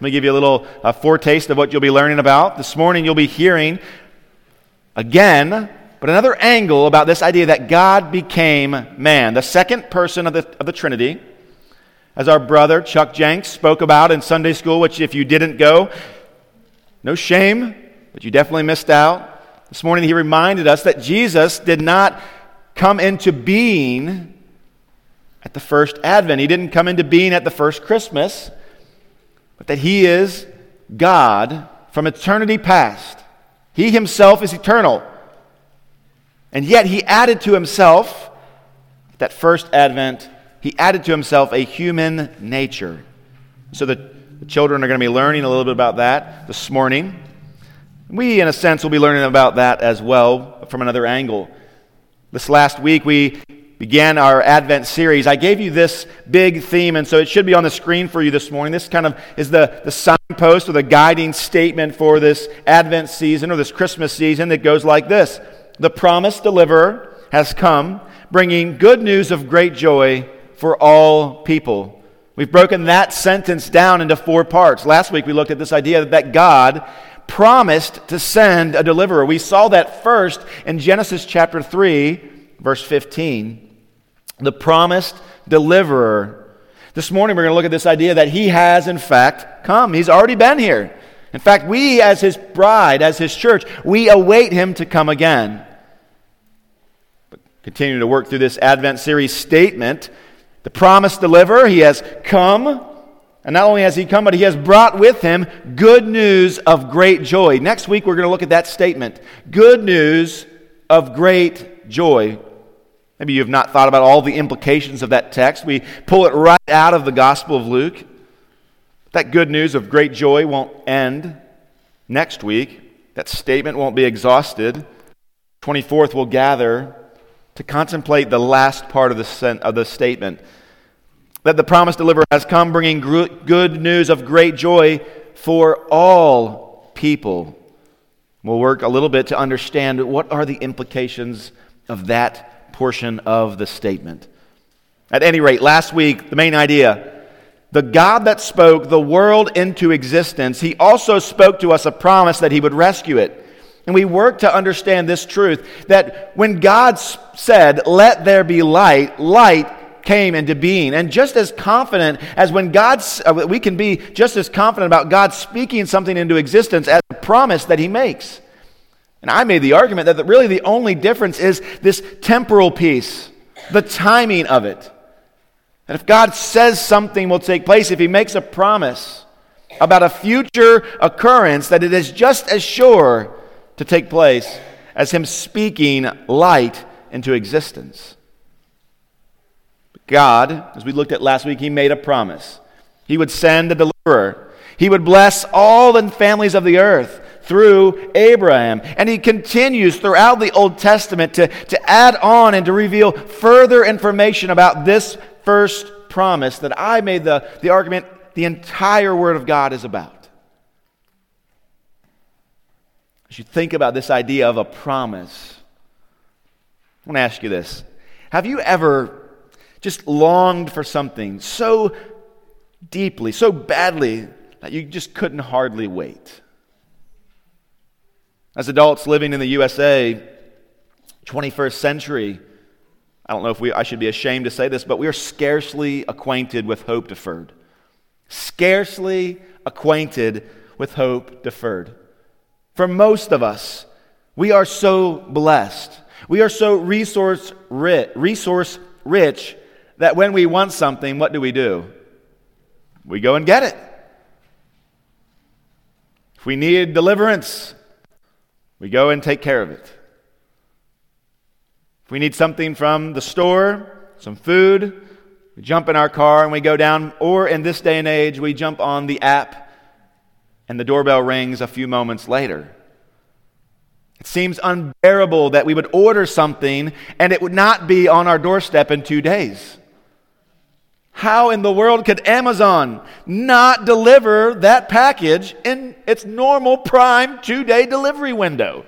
Let me give you a little foretaste of what you'll be learning about. This morning, you'll be hearing again, but another angle about this idea that God became man, the second person of the, of the Trinity. As our brother Chuck Jenks spoke about in Sunday school, which if you didn't go, no shame, but you definitely missed out. This morning, he reminded us that Jesus did not come into being at the first advent. He didn't come into being at the first Christmas, but that He is God from eternity past. He Himself is eternal. And yet He added to Himself, that first advent, He added to Himself a human nature. So the, the children are going to be learning a little bit about that this morning. We, in a sense, will be learning about that as well from another angle. This last week, we began our Advent series, I gave you this big theme, and so it should be on the screen for you this morning. This kind of is the, the signpost or the guiding statement for this Advent season or this Christmas season that goes like this The promised deliverer has come, bringing good news of great joy for all people. We've broken that sentence down into four parts. Last week we looked at this idea that God promised to send a deliverer. We saw that first in Genesis chapter 3, verse 15 the promised deliverer. This morning we're going to look at this idea that he has, in fact, come. He's already been here. In fact, we, as his bride, as his church, we await him to come again. But continuing to work through this Advent series statement, the promised deliverer, he has come. And not only has he come, but he has brought with him good news of great joy. Next week, we're going to look at that statement good news of great joy. Maybe you have not thought about all the implications of that text. We pull it right out of the Gospel of Luke. That good news of great joy won't end next week. That statement won't be exhausted. 24th, we'll gather to contemplate the last part of the, of the statement that the promised deliverer has come, bringing good news of great joy for all people. We'll work a little bit to understand what are the implications of that portion of the statement. At any rate, last week, the main idea the God that spoke the world into existence, he also spoke to us a promise that he would rescue it. And we work to understand this truth that when God said, Let there be light, light came into being. And just as confident as when God, uh, we can be just as confident about God speaking something into existence as a promise that he makes. And I made the argument that really the only difference is this temporal piece, the timing of it. That if God says something will take place, if He makes a promise about a future occurrence, that it is just as sure to take place as Him speaking light into existence. But God, as we looked at last week, He made a promise. He would send a deliverer. He would bless all the families of the earth through Abraham. And he continues throughout the Old Testament to, to add on and to reveal further information about this first promise that I made the, the argument the entire Word of God is about. As you think about this idea of a promise, I want to ask you this Have you ever just longed for something so deeply, so badly, that you just couldn't hardly wait? As adults living in the USA, 21st century, I don't know if we, I should be ashamed to say this, but we are scarcely acquainted with hope deferred. Scarcely acquainted with hope deferred. For most of us, we are so blessed. We are so resource rich, resource rich that when we want something, what do we do? We go and get it. If we need deliverance, we go and take care of it. If we need something from the store, some food, we jump in our car and we go down, or in this day and age, we jump on the app and the doorbell rings a few moments later. It seems unbearable that we would order something and it would not be on our doorstep in two days. How in the world could Amazon not deliver that package in its normal prime two day delivery window?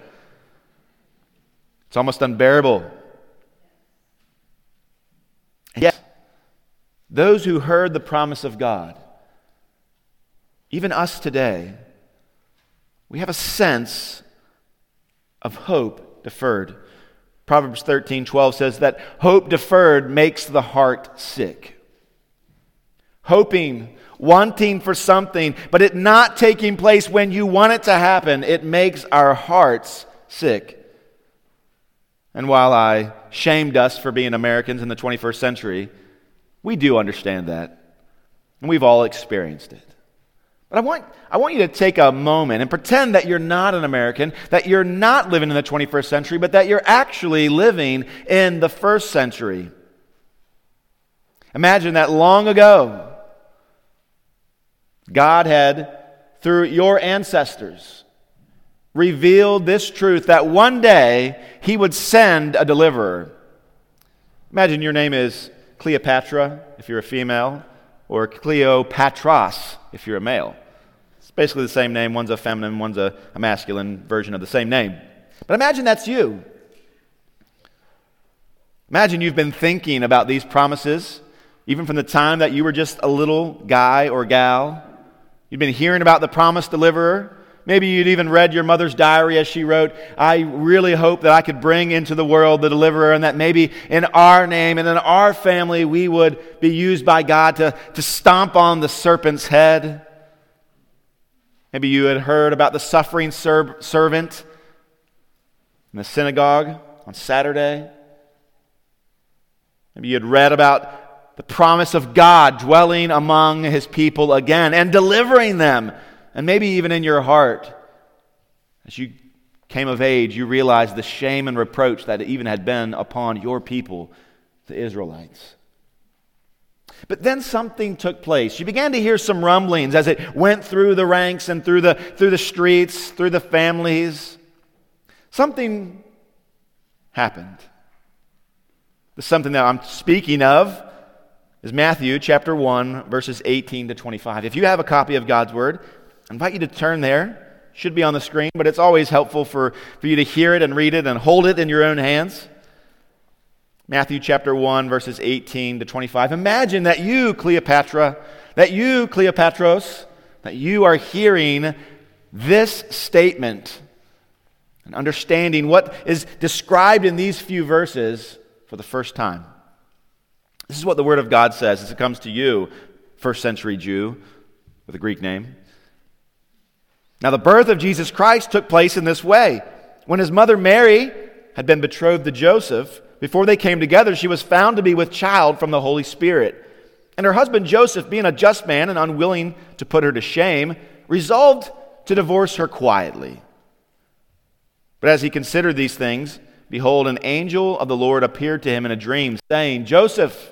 It's almost unbearable. Yet, those who heard the promise of God, even us today, we have a sense of hope deferred. Proverbs 13 12 says that hope deferred makes the heart sick. Hoping, wanting for something, but it not taking place when you want it to happen, it makes our hearts sick. And while I shamed us for being Americans in the 21st century, we do understand that. And we've all experienced it. But I want, I want you to take a moment and pretend that you're not an American, that you're not living in the 21st century, but that you're actually living in the first century. Imagine that long ago, God had, through your ancestors, revealed this truth that one day he would send a deliverer. Imagine your name is Cleopatra if you're a female, or Cleopatras if you're a male It's basically the same name. One's a feminine, one's a, a masculine version of the same name. But imagine that's you. Imagine you've been thinking about these promises, even from the time that you were just a little guy or gal. You've been hearing about the promised deliverer. Maybe you'd even read your mother's diary as she wrote, I really hope that I could bring into the world the deliverer, and that maybe in our name and in our family we would be used by God to, to stomp on the serpent's head. Maybe you had heard about the suffering ser- servant in the synagogue on Saturday. Maybe you had read about the promise of God dwelling among his people again and delivering them. And maybe even in your heart, as you came of age, you realized the shame and reproach that even had been upon your people, the Israelites. But then something took place. You began to hear some rumblings as it went through the ranks and through the, through the streets, through the families. Something happened. The something that I'm speaking of is Matthew chapter 1, verses 18 to 25. If you have a copy of God's Word, I invite you to turn there. It should be on the screen, but it's always helpful for, for you to hear it and read it and hold it in your own hands. Matthew chapter 1, verses 18 to 25. Imagine that you, Cleopatra, that you, Cleopatros, that you are hearing this statement and understanding what is described in these few verses for the first time. This is what the Word of God says as it comes to you, first century Jew with a Greek name. Now, the birth of Jesus Christ took place in this way. When his mother Mary had been betrothed to Joseph, before they came together, she was found to be with child from the Holy Spirit. And her husband Joseph, being a just man and unwilling to put her to shame, resolved to divorce her quietly. But as he considered these things, behold, an angel of the Lord appeared to him in a dream, saying, Joseph,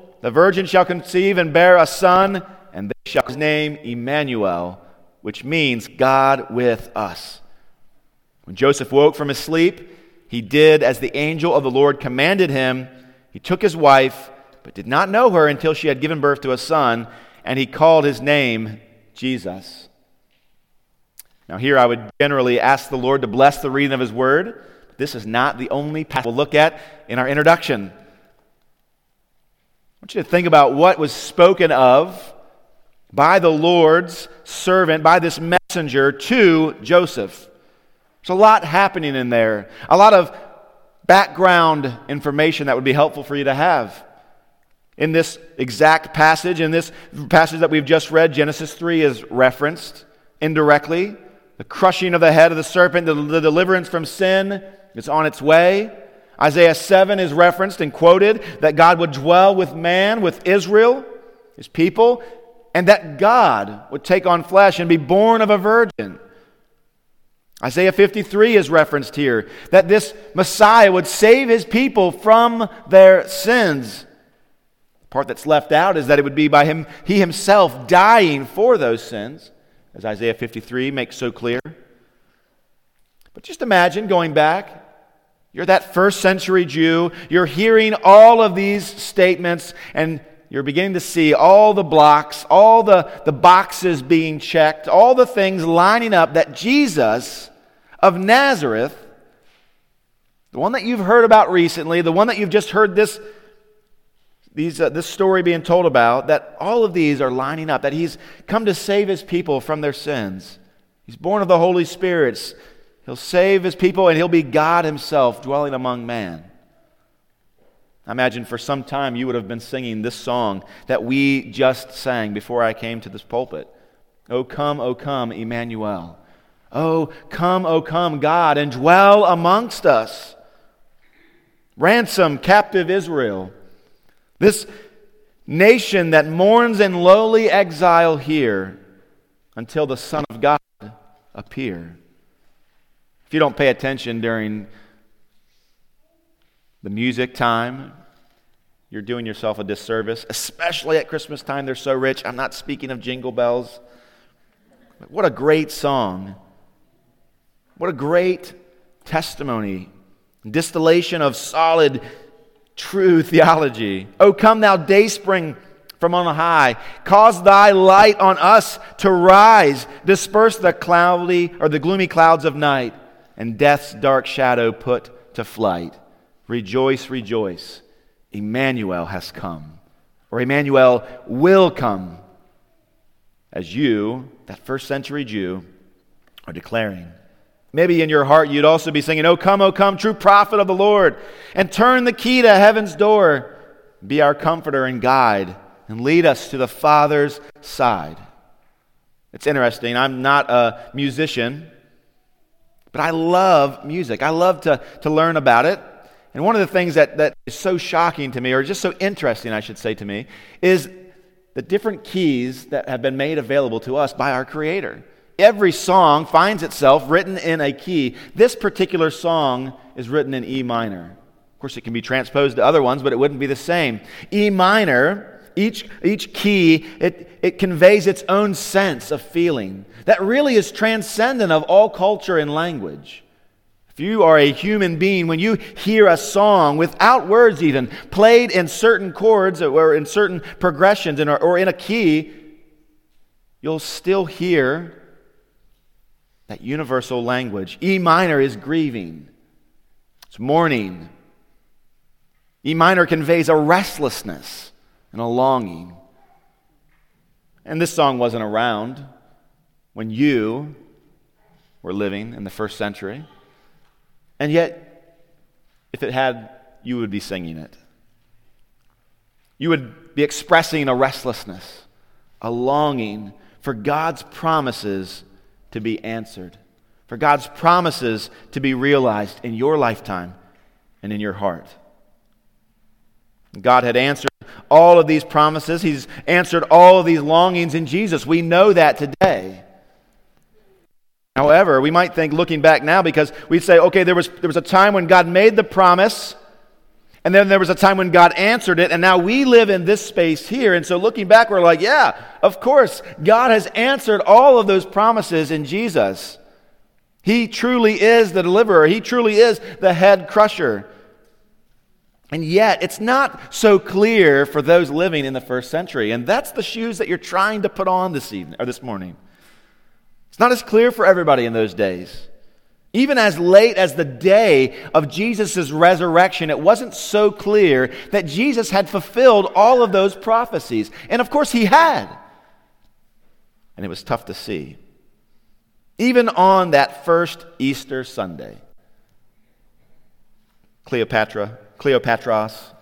the virgin shall conceive and bear a son, and they shall his name Emmanuel, which means God with us. When Joseph woke from his sleep, he did as the angel of the Lord commanded him. He took his wife, but did not know her until she had given birth to a son, and he called his name Jesus. Now, here I would generally ask the Lord to bless the reading of his word. This is not the only passage we'll look at in our introduction. I want you to think about what was spoken of by the Lord's servant, by this messenger to Joseph. There's a lot happening in there, a lot of background information that would be helpful for you to have. In this exact passage, in this passage that we've just read, Genesis 3 is referenced indirectly. The crushing of the head of the serpent, the, the deliverance from sin is on its way. Isaiah 7 is referenced and quoted that God would dwell with man, with Israel, his people, and that God would take on flesh and be born of a virgin. Isaiah 53 is referenced here that this Messiah would save his people from their sins. The part that's left out is that it would be by him, he himself dying for those sins. as Isaiah 53 makes so clear. But just imagine going back. You're that first century Jew. You're hearing all of these statements, and you're beginning to see all the blocks, all the, the boxes being checked, all the things lining up that Jesus of Nazareth, the one that you've heard about recently, the one that you've just heard this, these, uh, this story being told about, that all of these are lining up, that he's come to save his people from their sins. He's born of the Holy Spirit. He'll save his people, and he'll be God himself dwelling among man. I imagine for some time you would have been singing this song that we just sang before I came to this pulpit. Oh, come, oh, come, Emmanuel. Oh, come, oh, come, God, and dwell amongst us. Ransom captive Israel. This nation that mourns in lowly exile here until the Son of God appear. If you don't pay attention during the music time, you're doing yourself a disservice, especially at Christmas time. They're so rich. I'm not speaking of jingle bells. What a great song. What a great testimony, distillation of solid, true theology. Oh, come, thou dayspring from on high. Cause thy light on us to rise. Disperse the cloudy or the gloomy clouds of night, and death's dark shadow put to flight. Rejoice, rejoice. Emmanuel has come, or Emmanuel will come, as you, that first century Jew, are declaring. Maybe in your heart you'd also be singing, Oh, come, oh, come, true prophet of the Lord, and turn the key to heaven's door. Be our comforter and guide, and lead us to the Father's side. It's interesting. I'm not a musician, but I love music. I love to, to learn about it. And one of the things that, that is so shocking to me, or just so interesting, I should say, to me, is the different keys that have been made available to us by our Creator. Every song finds itself written in a key. This particular song is written in E minor. Of course, it can be transposed to other ones, but it wouldn't be the same. E minor, each, each key, it, it conveys its own sense of feeling that really is transcendent of all culture and language. If you are a human being, when you hear a song without words, even played in certain chords or in certain progressions or in a key, you'll still hear that universal language. E minor is grieving, it's mourning. E minor conveys a restlessness and a longing. And this song wasn't around when you were living in the first century. And yet, if it had, you would be singing it. You would be expressing a restlessness, a longing for God's promises to be answered, for God's promises to be realized in your lifetime and in your heart. God had answered all of these promises. He's answered all of these longings in Jesus. We know that today. However, we might think, looking back now, because we'd say, okay, there was, there was a time when God made the promise, and then there was a time when God answered it, and now we live in this space here. And so looking back, we're like, yeah, of course, God has answered all of those promises in Jesus. He truly is the deliverer, He truly is the head crusher. And yet, it's not so clear for those living in the first century. And that's the shoes that you're trying to put on this evening or this morning. It's not as clear for everybody in those days. Even as late as the day of Jesus' resurrection, it wasn't so clear that Jesus had fulfilled all of those prophecies. And of course, he had. And it was tough to see. Even on that first Easter Sunday, Cleopatra, Cleopatras,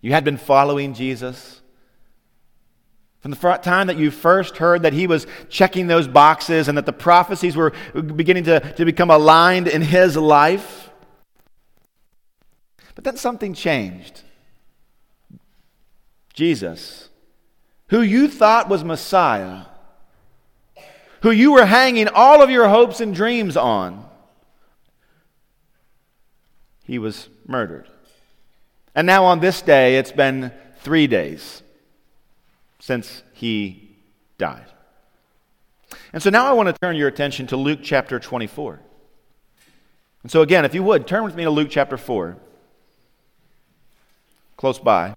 you had been following Jesus. From the time that you first heard that he was checking those boxes and that the prophecies were beginning to, to become aligned in his life. But then something changed. Jesus, who you thought was Messiah, who you were hanging all of your hopes and dreams on, he was murdered. And now on this day, it's been three days since he died. And so now I want to turn your attention to Luke chapter 24. And so, again, if you would, turn with me to Luke chapter 4, close by.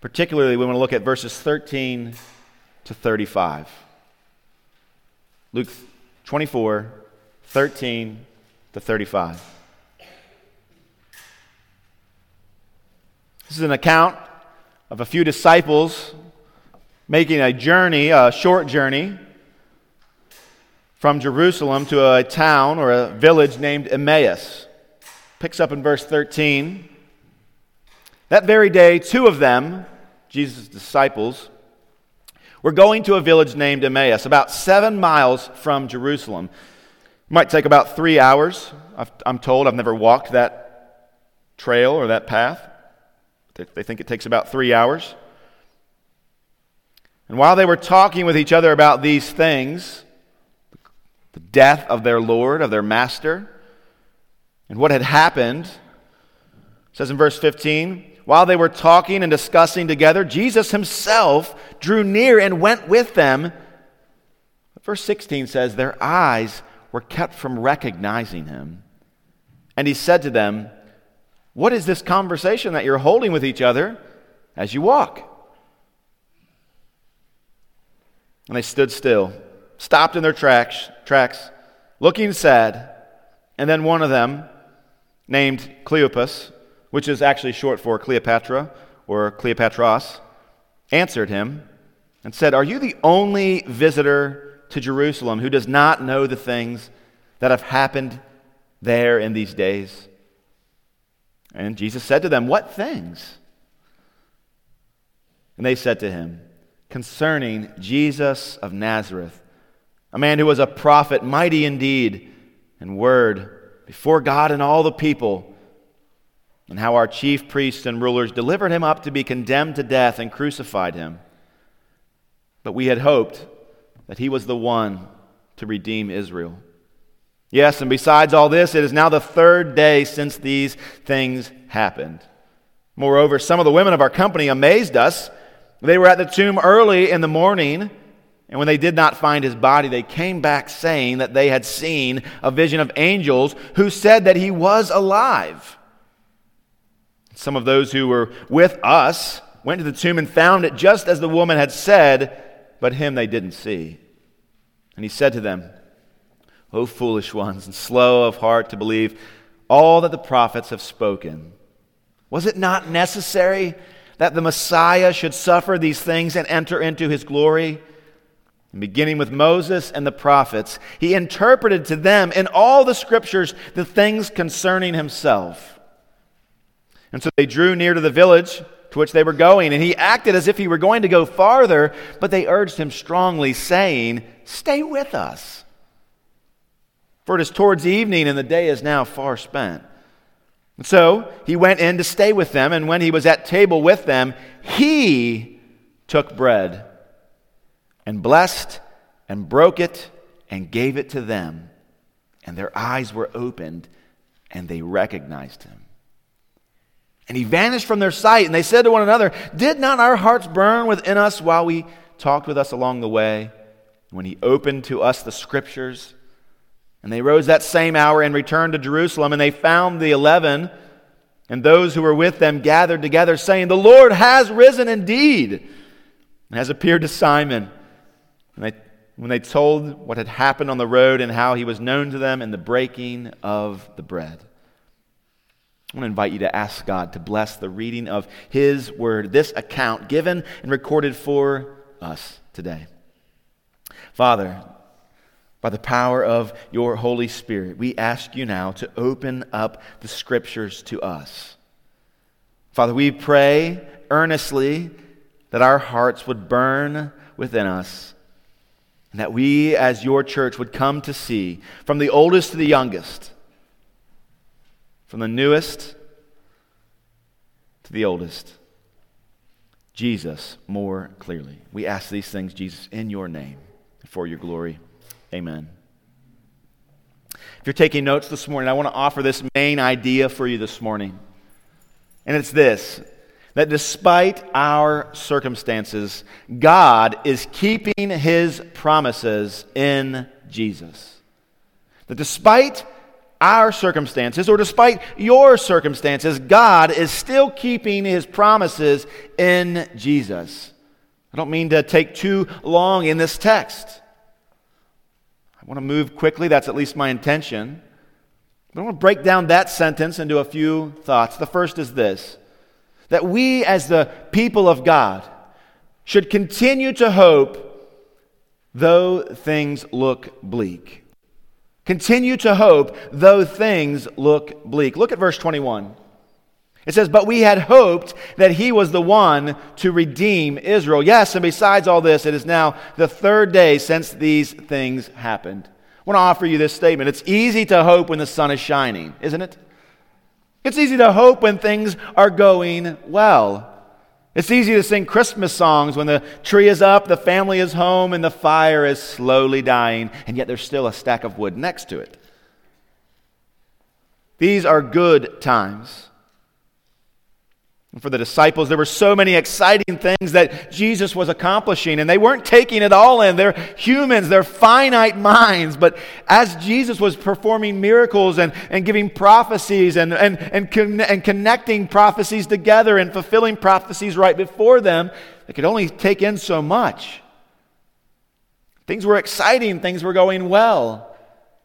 Particularly, we want to look at verses 13 to 35. Luke 24, 13 to 35. This is an account of a few disciples making a journey, a short journey, from Jerusalem to a town or a village named Emmaus. Picks up in verse 13. That very day, two of them, Jesus' disciples, were going to a village named Emmaus, about seven miles from Jerusalem. It might take about three hours, I'm told. I've never walked that trail or that path. They think it takes about three hours. And while they were talking with each other about these things, the death of their Lord, of their master, and what had happened. Says in verse 15, while they were talking and discussing together, Jesus himself drew near and went with them. Verse 16 says, Their eyes were kept from recognizing him. And he said to them, What is this conversation that you're holding with each other as you walk? And they stood still stopped in their tracks, tracks looking sad. And then one of them, named Cleopas, which is actually short for Cleopatra or Cleopatras, answered him and said, Are you the only visitor to Jerusalem who does not know the things that have happened there in these days? And Jesus said to them, What things? And they said to him, Concerning Jesus of Nazareth a man who was a prophet, mighty indeed in word before God and all the people, and how our chief priests and rulers delivered him up to be condemned to death and crucified him. But we had hoped that he was the one to redeem Israel. Yes, and besides all this, it is now the third day since these things happened. Moreover, some of the women of our company amazed us. They were at the tomb early in the morning and when they did not find his body, they came back saying that they had seen a vision of angels who said that he was alive. Some of those who were with us went to the tomb and found it just as the woman had said, but him they didn't see. And he said to them, O foolish ones, and slow of heart to believe all that the prophets have spoken. Was it not necessary that the Messiah should suffer these things and enter into his glory? And beginning with Moses and the prophets, he interpreted to them in all the scriptures the things concerning himself. And so they drew near to the village to which they were going, and he acted as if he were going to go farther, but they urged him strongly, saying, Stay with us. For it is towards evening, and the day is now far spent. And so he went in to stay with them, and when he was at table with them, he took bread and blessed and broke it and gave it to them. And their eyes were opened and they recognized him. And he vanished from their sight, and they said to one another, Did not our hearts burn within us while we talked with us along the way, when he opened to us the scriptures? And they rose that same hour and returned to Jerusalem, and they found the eleven and those who were with them gathered together, saying, The Lord has risen indeed, and has appeared to Simon. And they, when they told what had happened on the road and how he was known to them in the breaking of the bread. I want to invite you to ask God to bless the reading of His Word, this account given and recorded for us today. Father, by the power of your Holy Spirit, we ask you now to open up the Scriptures to us. Father, we pray earnestly that our hearts would burn within us and that we, as your church, would come to see from the oldest to the youngest, from the newest to the oldest, Jesus more clearly. We ask these things, Jesus, in your name, for your glory. Amen. If you're taking notes this morning, I want to offer this main idea for you this morning. And it's this that despite our circumstances, God is keeping his promises in Jesus. That despite our circumstances, or despite your circumstances, God is still keeping his promises in Jesus. I don't mean to take too long in this text. Want to move quickly, that's at least my intention. But I want to break down that sentence into a few thoughts. The first is this that we, as the people of God, should continue to hope though things look bleak. Continue to hope, though things look bleak. Look at verse 21. It says, But we had hoped that he was the one to redeem Israel. Yes, and besides all this, it is now the third day since these things happened. I want to offer you this statement. It's easy to hope when the sun is shining, isn't it? It's easy to hope when things are going well. It's easy to sing Christmas songs when the tree is up, the family is home, and the fire is slowly dying, and yet there's still a stack of wood next to it. These are good times. And for the disciples, there were so many exciting things that Jesus was accomplishing, and they weren't taking it all in. They're humans, they're finite minds. But as Jesus was performing miracles and, and giving prophecies and, and, and, con- and connecting prophecies together and fulfilling prophecies right before them, they could only take in so much. Things were exciting, things were going well.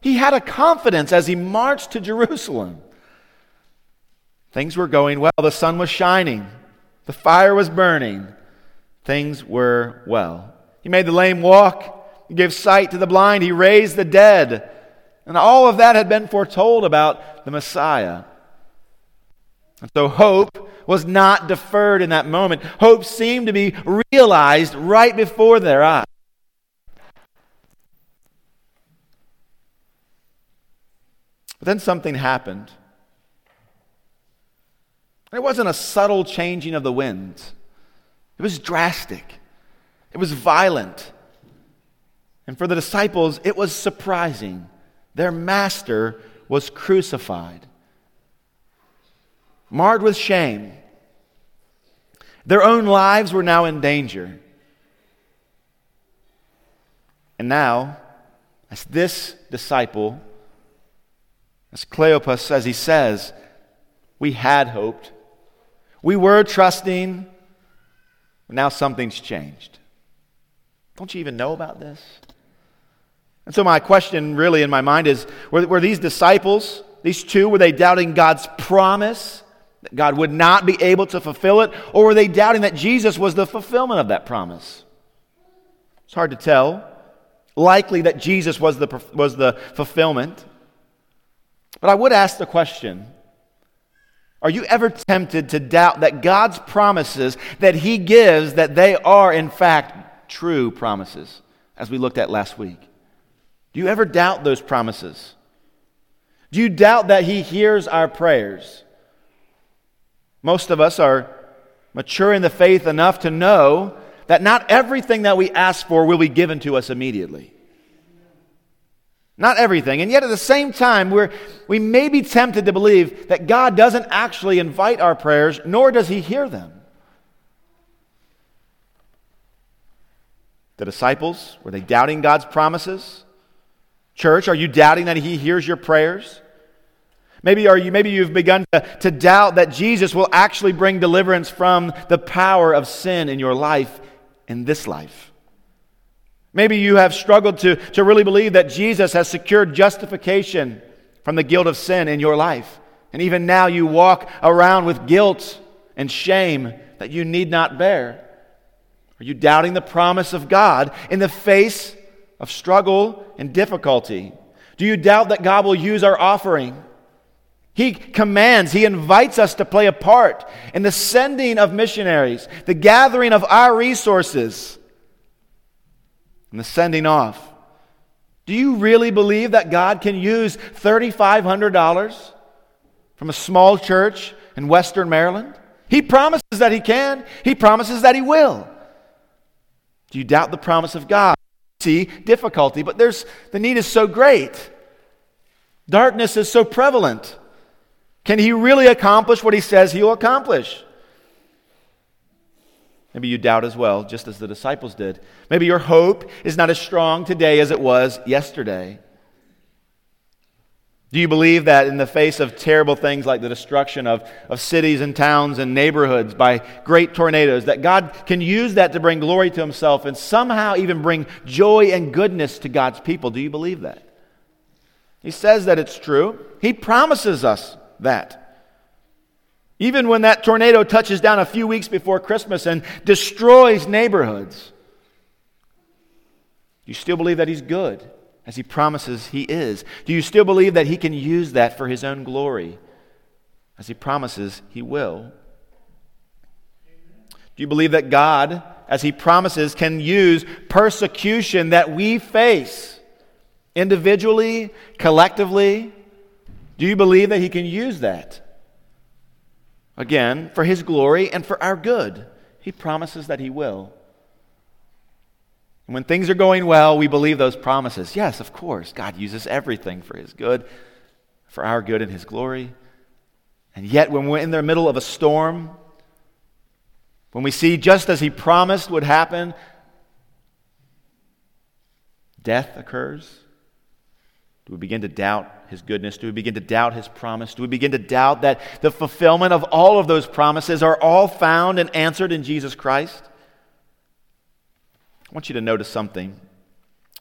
He had a confidence as he marched to Jerusalem. Things were going well. The sun was shining, the fire was burning. Things were well. He made the lame walk, he gave sight to the blind, he raised the dead. And all of that had been foretold about the Messiah. And so hope was not deferred in that moment. Hope seemed to be realized right before their eyes. But then something happened. It wasn't a subtle changing of the winds, it was drastic, it was violent. And for the disciples, it was surprising. Their master was crucified, marred with shame. Their own lives were now in danger. And now, as this disciple, as Cleopas, as he says, we had hoped, we were trusting, now something's changed. Don't you even know about this? And so, my question really in my mind is were, were these disciples, these two, were they doubting God's promise that God would not be able to fulfill it, or were they doubting that Jesus was the fulfillment of that promise? It's hard to tell. Likely that Jesus was the, was the fulfillment. But I would ask the question are you ever tempted to doubt that God's promises that He gives, that they are in fact true promises, as we looked at last week? Do you ever doubt those promises? Do you doubt that He hears our prayers? Most of us are mature in the faith enough to know that not everything that we ask for will be given to us immediately. Not everything. And yet at the same time, we're, we may be tempted to believe that God doesn't actually invite our prayers, nor does He hear them. The disciples, were they doubting God's promises? Church, are you doubting that He hears your prayers? Maybe, are you, maybe you've begun to, to doubt that Jesus will actually bring deliverance from the power of sin in your life in this life. Maybe you have struggled to, to really believe that Jesus has secured justification from the guilt of sin in your life. And even now you walk around with guilt and shame that you need not bear. Are you doubting the promise of God in the face of struggle and difficulty? Do you doubt that God will use our offering? He commands, He invites us to play a part in the sending of missionaries, the gathering of our resources and the sending off. Do you really believe that God can use $3,500 from a small church in Western Maryland? He promises that He can, He promises that He will. Do you doubt the promise of God? See difficulty, but there's the need is so great. Darkness is so prevalent. Can he really accomplish what he says he will accomplish? Maybe you doubt as well, just as the disciples did. Maybe your hope is not as strong today as it was yesterday. Do you believe that in the face of terrible things like the destruction of, of cities and towns and neighborhoods by great tornadoes, that God can use that to bring glory to Himself and somehow even bring joy and goodness to God's people? Do you believe that? He says that it's true. He promises us that. Even when that tornado touches down a few weeks before Christmas and destroys neighborhoods, do you still believe that He's good, as He promises He is? Do you still believe that He can use that for His own glory, as He promises He will? Do you believe that God, as He promises, can use persecution that we face individually, collectively? Do you believe that He can use that? Again, for his glory and for our good. He promises that he will. And when things are going well, we believe those promises. Yes, of course, God uses everything for his good, for our good and his glory. And yet, when we're in the middle of a storm, when we see just as he promised would happen, death occurs, do we begin to doubt his goodness? Do we begin to doubt his promise? Do we begin to doubt that the fulfillment of all of those promises are all found and answered in Jesus Christ? I want you to notice something.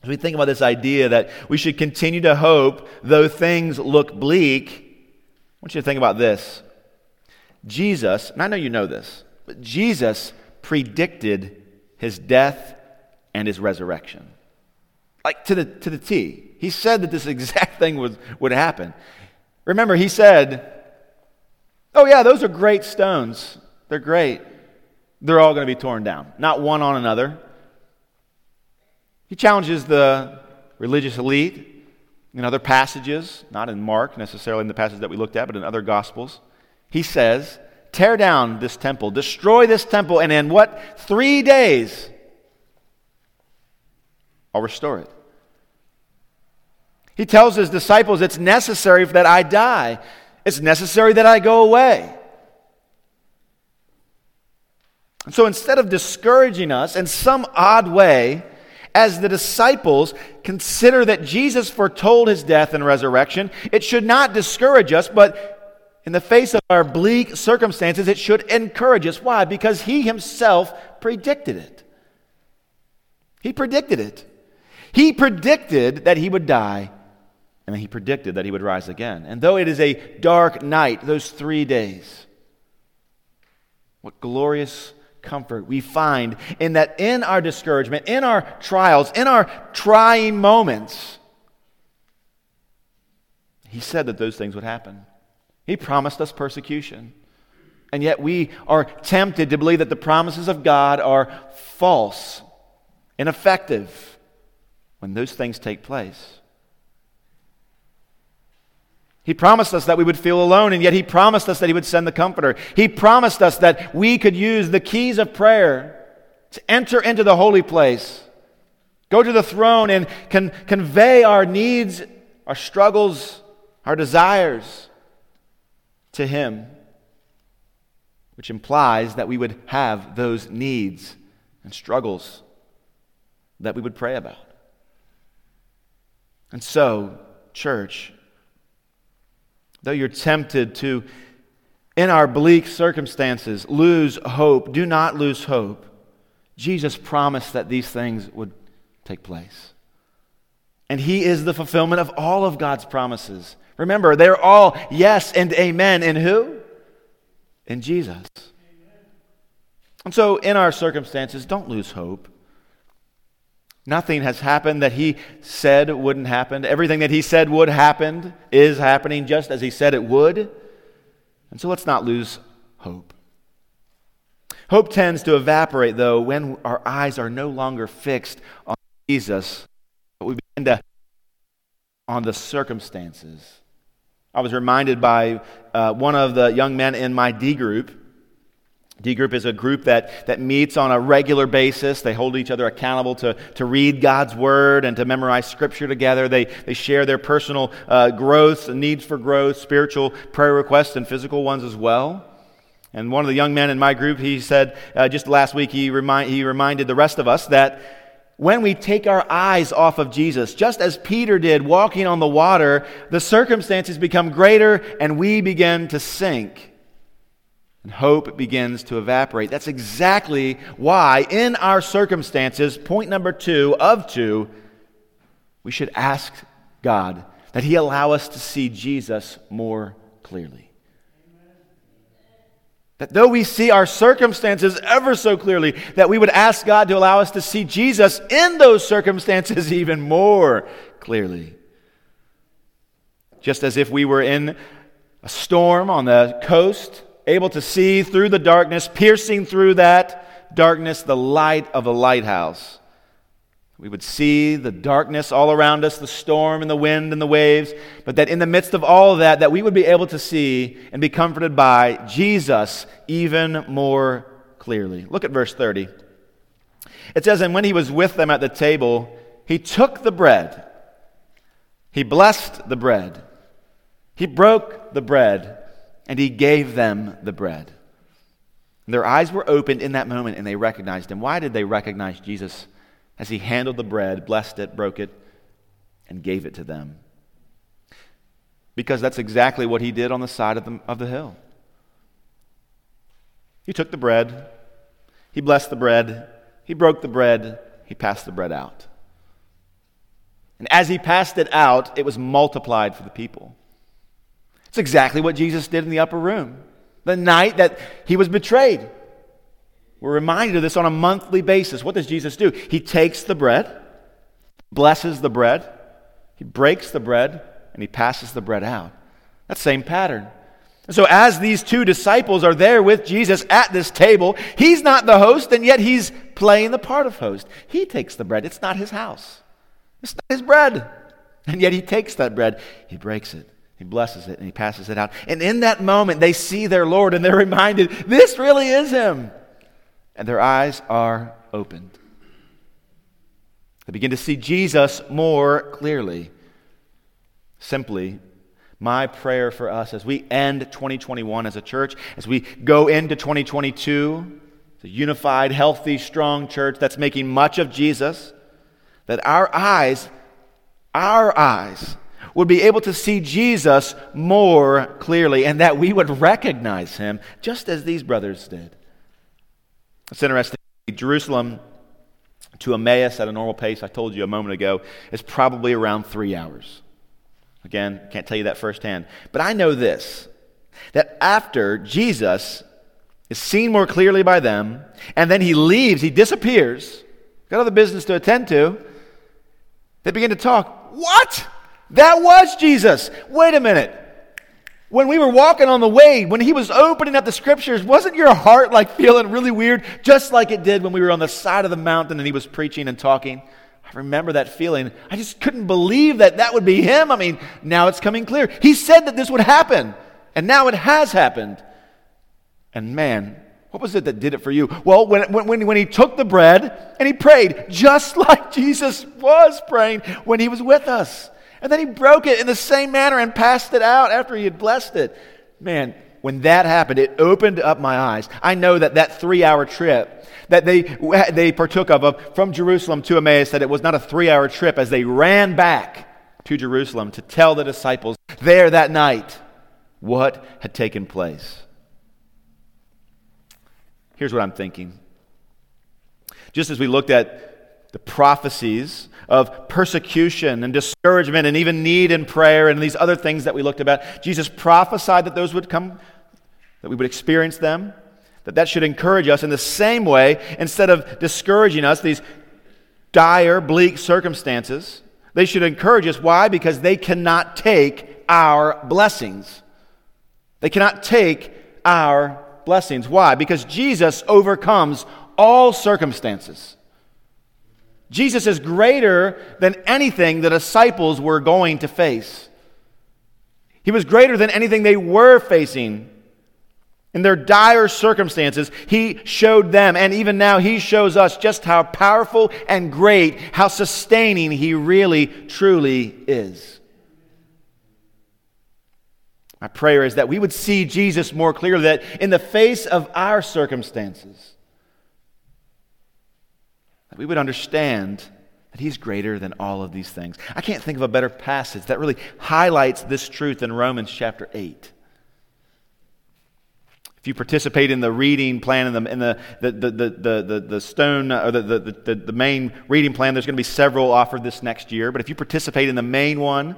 As we think about this idea that we should continue to hope though things look bleak, I want you to think about this. Jesus, and I know you know this, but Jesus predicted his death and his resurrection. Like to the, to the T. He said that this exact thing would, would happen. Remember, he said, Oh, yeah, those are great stones. They're great. They're all going to be torn down, not one on another. He challenges the religious elite in other passages, not in Mark necessarily in the passage that we looked at, but in other gospels. He says, Tear down this temple, destroy this temple, and in what? Three days, I'll restore it. He tells his disciples, It's necessary that I die, it's necessary that I go away. And so instead of discouraging us in some odd way, as the disciples consider that Jesus foretold his death and resurrection, it should not discourage us, but in the face of our bleak circumstances, it should encourage us. Why? Because he himself predicted it. He predicted it. He predicted that he would die and he predicted that he would rise again. And though it is a dark night, those three days, what glorious comfort we find in that in our discouragement, in our trials, in our trying moments, he said that those things would happen. He promised us persecution. And yet we are tempted to believe that the promises of God are false, ineffective when those things take place. He promised us that we would feel alone, and yet He promised us that He would send the Comforter. He promised us that we could use the keys of prayer to enter into the holy place, go to the throne, and con- convey our needs, our struggles, our desires to Him, which implies that we would have those needs and struggles that we would pray about. And so, church, Though you're tempted to, in our bleak circumstances, lose hope, do not lose hope. Jesus promised that these things would take place. And He is the fulfillment of all of God's promises. Remember, they're all yes and amen. In who? In Jesus. And so, in our circumstances, don't lose hope. Nothing has happened that he said wouldn't happen. Everything that he said would happen is happening just as he said it would. And so let's not lose hope. Hope tends to evaporate, though, when our eyes are no longer fixed on Jesus, but we begin to on the circumstances. I was reminded by uh, one of the young men in my D group D group is a group that, that meets on a regular basis. They hold each other accountable to, to read God's word and to memorize scripture together. They, they share their personal uh, growth, needs for growth, spiritual prayer requests, and physical ones as well. And one of the young men in my group, he said uh, just last week, he, remind, he reminded the rest of us that when we take our eyes off of Jesus, just as Peter did walking on the water, the circumstances become greater and we begin to sink. And hope begins to evaporate. That's exactly why, in our circumstances, point number two of two, we should ask God that He allow us to see Jesus more clearly. That though we see our circumstances ever so clearly, that we would ask God to allow us to see Jesus in those circumstances even more clearly. Just as if we were in a storm on the coast, able to see through the darkness, piercing through that darkness the light of a lighthouse. We would see the darkness all around us, the storm and the wind and the waves, but that in the midst of all of that, that we would be able to see and be comforted by Jesus even more clearly. Look at verse 30. It says, And when he was with them at the table, he took the bread, he blessed the bread, he broke the bread, and he gave them the bread. And their eyes were opened in that moment, and they recognized him. Why did they recognize Jesus? as he handled the bread, blessed it, broke it, and gave it to them. Because that's exactly what he did on the side of the, of the hill. He took the bread, he blessed the bread, he broke the bread, he passed the bread out. And as he passed it out, it was multiplied for the people. It's exactly what Jesus did in the upper room the night that he was betrayed. We're reminded of this on a monthly basis. What does Jesus do? He takes the bread, blesses the bread, he breaks the bread, and he passes the bread out. That same pattern. So, as these two disciples are there with Jesus at this table, he's not the host, and yet he's playing the part of host. He takes the bread. It's not his house, it's not his bread. And yet he takes that bread, he breaks it, he blesses it, and he passes it out. And in that moment, they see their Lord and they're reminded this really is him and their eyes are opened. They begin to see Jesus more clearly. Simply, my prayer for us as we end 2021 as a church, as we go into 2022, a unified, healthy, strong church that's making much of Jesus, that our eyes, our eyes, would be able to see Jesus more clearly and that we would recognize him just as these brothers did. It's interesting. Jerusalem to Emmaus at a normal pace, I told you a moment ago, is probably around three hours. Again, can't tell you that firsthand. But I know this that after Jesus is seen more clearly by them, and then he leaves, he disappears, got other business to attend to, they begin to talk. What? That was Jesus. Wait a minute. When we were walking on the way, when he was opening up the scriptures, wasn't your heart like feeling really weird, just like it did when we were on the side of the mountain and he was preaching and talking? I remember that feeling. I just couldn't believe that that would be him. I mean, now it's coming clear. He said that this would happen, and now it has happened. And man, what was it that did it for you? Well, when, when, when he took the bread and he prayed, just like Jesus was praying when he was with us. And then he broke it in the same manner and passed it out after he had blessed it. Man, when that happened, it opened up my eyes. I know that that three hour trip that they, they partook of, of from Jerusalem to Emmaus, that it was not a three hour trip as they ran back to Jerusalem to tell the disciples there that night what had taken place. Here's what I'm thinking. Just as we looked at the prophecies of persecution and discouragement and even need and prayer and these other things that we looked about. Jesus prophesied that those would come, that we would experience them, that that should encourage us in the same way, instead of discouraging us, these dire, bleak circumstances, they should encourage us. Why? Because they cannot take our blessings. They cannot take our blessings. Why? Because Jesus overcomes all circumstances. Jesus is greater than anything the disciples were going to face. He was greater than anything they were facing. In their dire circumstances, He showed them, and even now He shows us just how powerful and great, how sustaining He really, truly is. My prayer is that we would see Jesus more clearly, that in the face of our circumstances, that we would understand that He's greater than all of these things. I can't think of a better passage that really highlights this truth in Romans chapter 8. If you participate in the reading plan in the, the, the, the, the, the, the stone uh, or the, the, the, the main reading plan, there's going to be several offered this next year. But if you participate in the main one,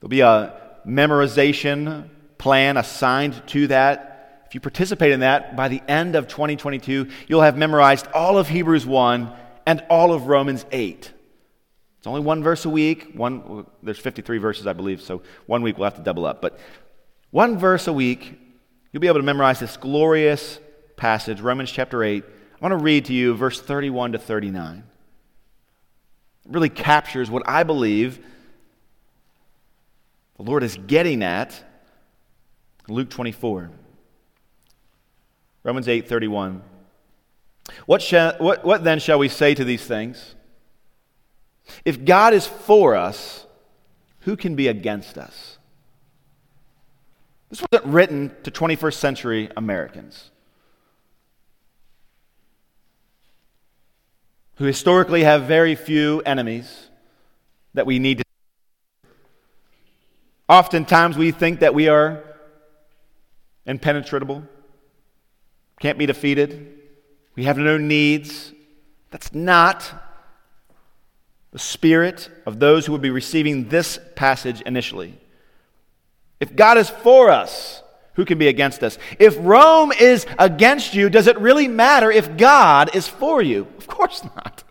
there'll be a memorization plan assigned to that. If you participate in that, by the end of 2022, you'll have memorized all of Hebrews 1 and all of Romans 8. It's only one verse a week. One, there's 53 verses, I believe, so one week we'll have to double up. But one verse a week, You'll be able to memorize this glorious passage, Romans chapter 8. I want to read to you verse 31 to 39. It really captures what I believe the Lord is getting at Luke 24. Romans 8 31. What, shall, what, what then shall we say to these things? If God is for us, who can be against us? This wasn't written to 21st century Americans who historically have very few enemies that we need to. Oftentimes we think that we are impenetrable, can't be defeated, we have no needs. That's not the spirit of those who would be receiving this passage initially. If God is for us, who can be against us? If Rome is against you, does it really matter if God is for you? Of course not.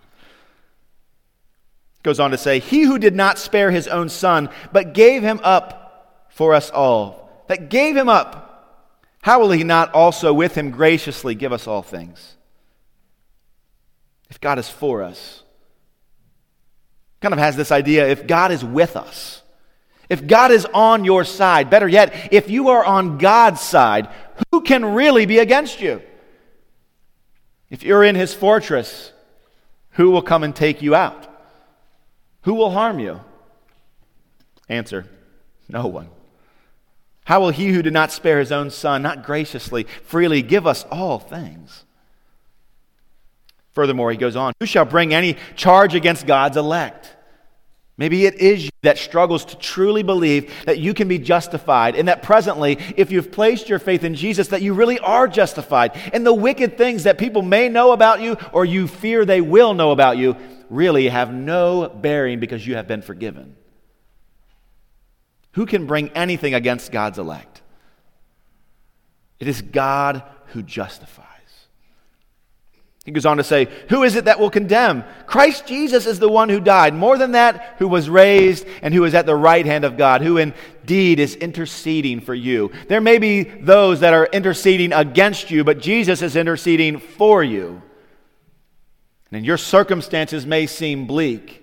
Goes on to say, He who did not spare his own son, but gave him up for us all, that gave him up, how will he not also with him graciously give us all things? If God is for us, kind of has this idea if God is with us, if God is on your side, better yet, if you are on God's side, who can really be against you? If you're in his fortress, who will come and take you out? Who will harm you? Answer No one. How will he who did not spare his own son not graciously, freely give us all things? Furthermore, he goes on Who shall bring any charge against God's elect? Maybe it is you that struggles to truly believe that you can be justified, and that presently, if you've placed your faith in Jesus, that you really are justified. And the wicked things that people may know about you or you fear they will know about you really have no bearing because you have been forgiven. Who can bring anything against God's elect? It is God who justifies. He goes on to say, Who is it that will condemn? Christ Jesus is the one who died. More than that, who was raised and who is at the right hand of God, who indeed is interceding for you. There may be those that are interceding against you, but Jesus is interceding for you. And your circumstances may seem bleak.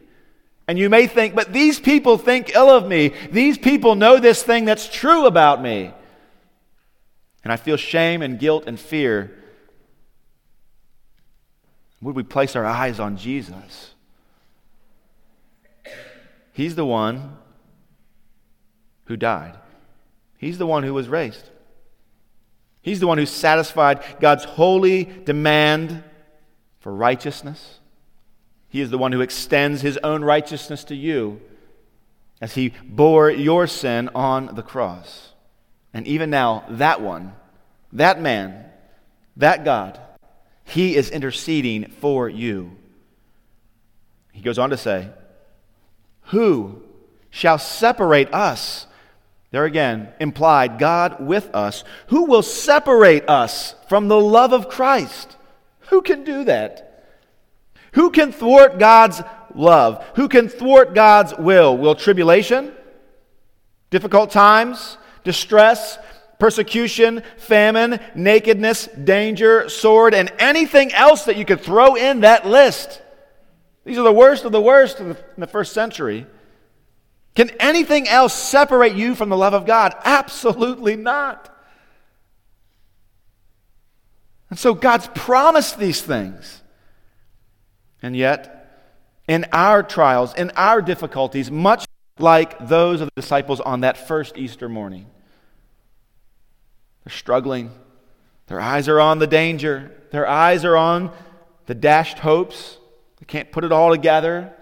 And you may think, but these people think ill of me. These people know this thing that's true about me. And I feel shame and guilt and fear. Would we place our eyes on Jesus? He's the one who died. He's the one who was raised. He's the one who satisfied God's holy demand for righteousness. He is the one who extends his own righteousness to you as he bore your sin on the cross. And even now, that one, that man, that God, he is interceding for you. He goes on to say, Who shall separate us? There again, implied God with us. Who will separate us from the love of Christ? Who can do that? Who can thwart God's love? Who can thwart God's will? Will tribulation, difficult times, distress, persecution, famine, nakedness, danger, sword, and anything else that you could throw in that list. These are the worst of the worst in the, first century. Can anything else separate you from the love of God? Absolutely not. And so God's promised these things. And yet, in our trials, in our difficulties, much like those of the disciples on that first Easter morning. They're struggling. Their eyes are on the danger. Their eyes are on the dashed hopes. They can't put it all together.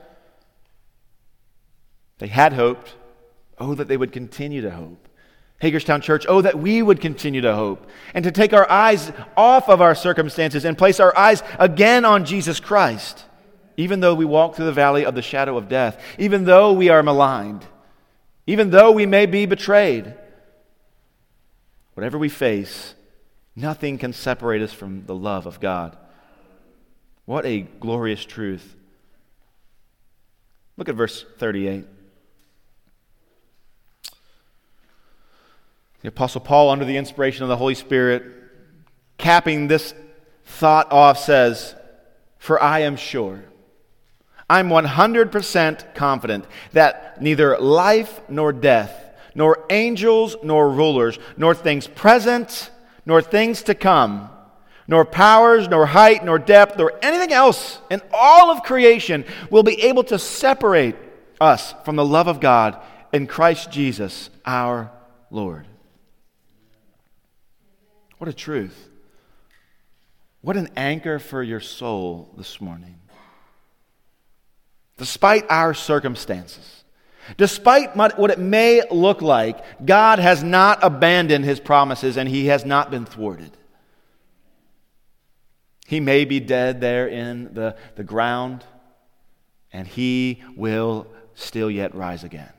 They had hoped. Oh, that they would continue to hope. Hagerstown Church, oh, that we would continue to hope and to take our eyes off of our circumstances and place our eyes again on Jesus Christ even though we walk through the valley of the shadow of death, even though we are maligned, even though we may be betrayed, whatever we face, nothing can separate us from the love of God. What a glorious truth. Look at verse 38. The Apostle Paul, under the inspiration of the Holy Spirit, capping this thought off, says, For I am sure I'm 100% confident that neither life nor death, nor angels nor rulers, nor things present, nor things to come, nor powers, nor height, nor depth, nor anything else in all of creation will be able to separate us from the love of God in Christ Jesus our Lord. What a truth. What an anchor for your soul this morning despite our circumstances, despite what it may look like, God has not abandoned his promises and he has not been thwarted. He may be dead there in the, the ground, and he will still yet rise again.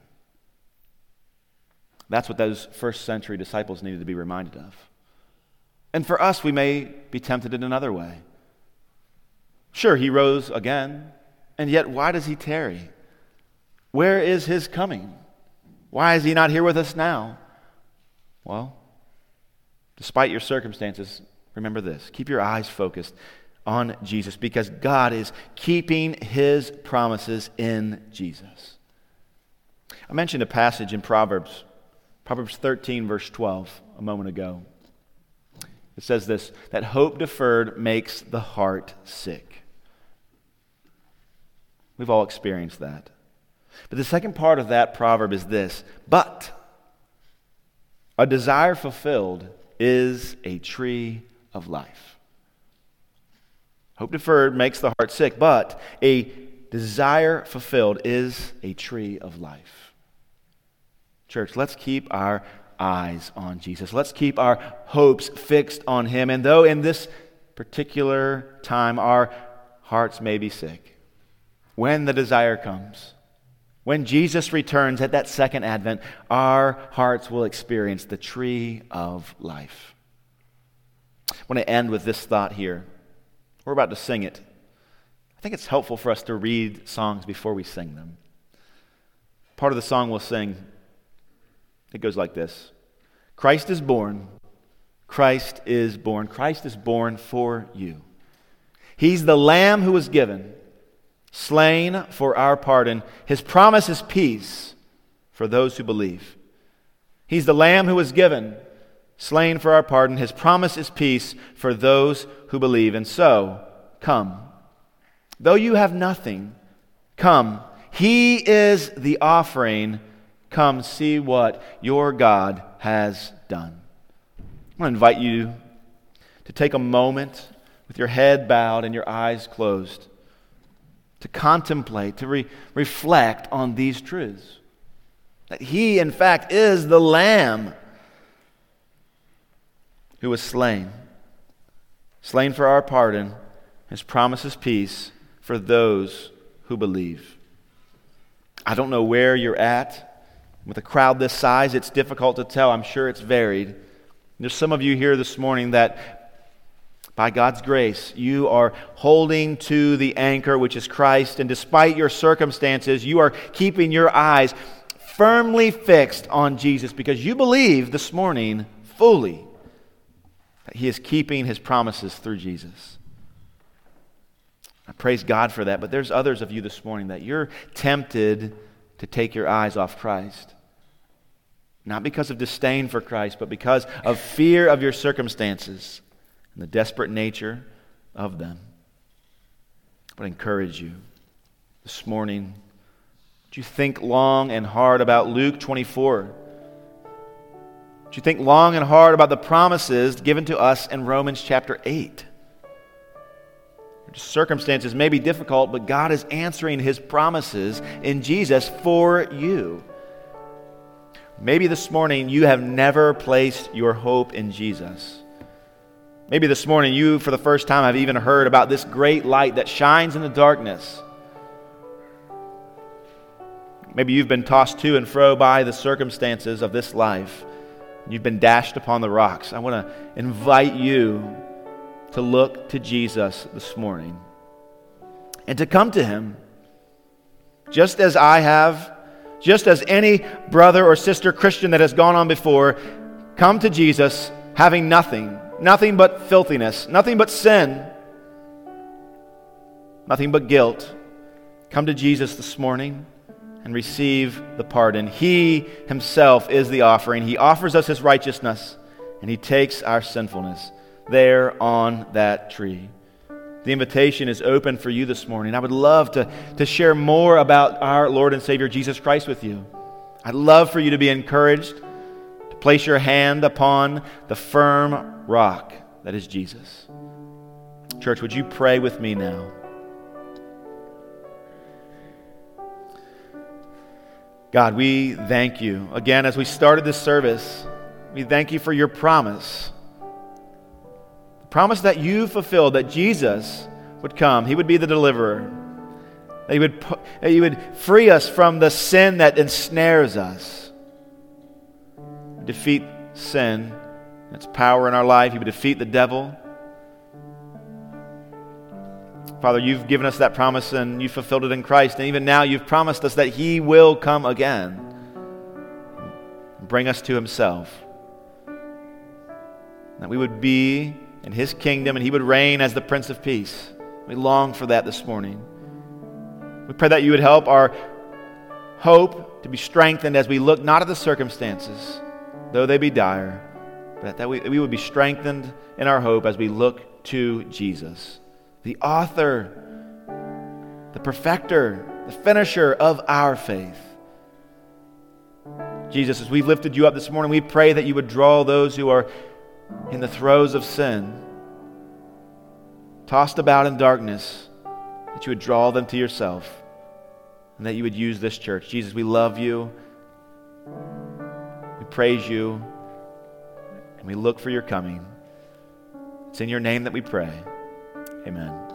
That's what those first century disciples needed to be reminded of. And for us, we may be tempted in another way. Sure, he rose again. And yet, why does he tarry? Where is his coming? Why is he not here with us now? Well, despite your circumstances, remember this keep your eyes focused on Jesus because God is keeping his promises in Jesus. I mentioned a passage in Proverbs, Proverbs 13, verse 12, a moment ago. It says this that hope deferred makes the heart sick. We've all experienced that. But the second part of that proverb is this But a desire fulfilled is a tree of life. Hope deferred makes the heart sick, but a desire fulfilled is a tree of life. Church, let's keep our eyes on Jesus. Let's keep our hopes fixed on Him. And though in this particular time our hearts may be sick, when the desire comes, when Jesus returns at that second advent, our hearts will experience the tree of life. I want to end with this thought here. We're about to sing it. I think it's helpful for us to read songs before we sing them. Part of the song we'll sing, it goes like this Christ is born. Christ is born. Christ is born for you. He's the Lamb who was given slain for our pardon. His promise is peace for those who believe. He's the Lamb who was given, slain for our pardon. His promise is peace for those who believe. And so, come. Though you have nothing, come. He is the offering. Come see what your God has done. I want to invite you to take a moment with your head bowed and your eyes closed to contemplate, to re- reflect on these truths. That he, in fact, is the Lamb who was slain. Slain for our pardon, his promises peace for those who believe. I don't know where you're at. With a crowd this size, it's difficult to tell. I'm sure it's varied. There's some of you here this morning that by God's grace, you are holding to the anchor, which is Christ, and despite your circumstances, you are keeping your eyes firmly fixed on Jesus because you believe this morning fully that He is keeping His promises through Jesus. I praise God for that, but there's others of you this morning that you're tempted to take your eyes off Christ. Not because of disdain for Christ, but because of fear of your circumstances and the desperate nature of them. But I encourage you this morning, Would you think long and hard about Luke 24? Would you think long and hard about the promises given to us in Romans chapter 8? Circumstances may be difficult, but God is answering his promises in Jesus for you. Maybe this morning you have never placed your hope in Jesus. Maybe this morning you, for the first time, have even heard about this great light that shines in the darkness. Maybe you've been tossed to and fro by the circumstances of this life. You've been dashed upon the rocks. I want to invite you to look to Jesus this morning and to come to him just as I have, just as any brother or sister Christian that has gone on before, come to Jesus having nothing, nothing but filthiness, nothing but sin, nothing but guilt. Come to Jesus this morning and receive the pardon. He himself is the offering. He offers us his righteousness, and he takes our sinfulness there on that tree. The invitation is open for you this morning. I would love to, to share more about our Lord and Savior Jesus Christ with you. I'd love for you to be encouraged to place your hand upon the firm rock that is Jesus. Church, would you pray with me now? God, we thank you. Again, as we started this service, we thank you for your promise. The promise that you fulfilled, that Jesus would come, he would be the deliverer, that he would, that he would free us from the sin that ensnares us, defeat sin, its power in our life. He would defeat the devil. Father, you've given us that promise and you fulfilled it in Christ. And even now, you've promised us that He will come again and bring us to Himself. That we would be in His kingdom and He would reign as the Prince of Peace. We long for that this morning. We pray that you would help our hope to be strengthened as we look not at the circumstances, though they be dire, but that we, we would be strengthened in our hope as we look to Jesus the author, the perfecter, the finisher of our faith. Jesus, as we've lifted you up this morning, we pray that you would draw those who are in the throes of sin, tossed about in darkness, that you would draw them to yourself, and that you would use this church. Jesus, we love you. We praise you, we look for your coming. It's in your name that we pray. Amen.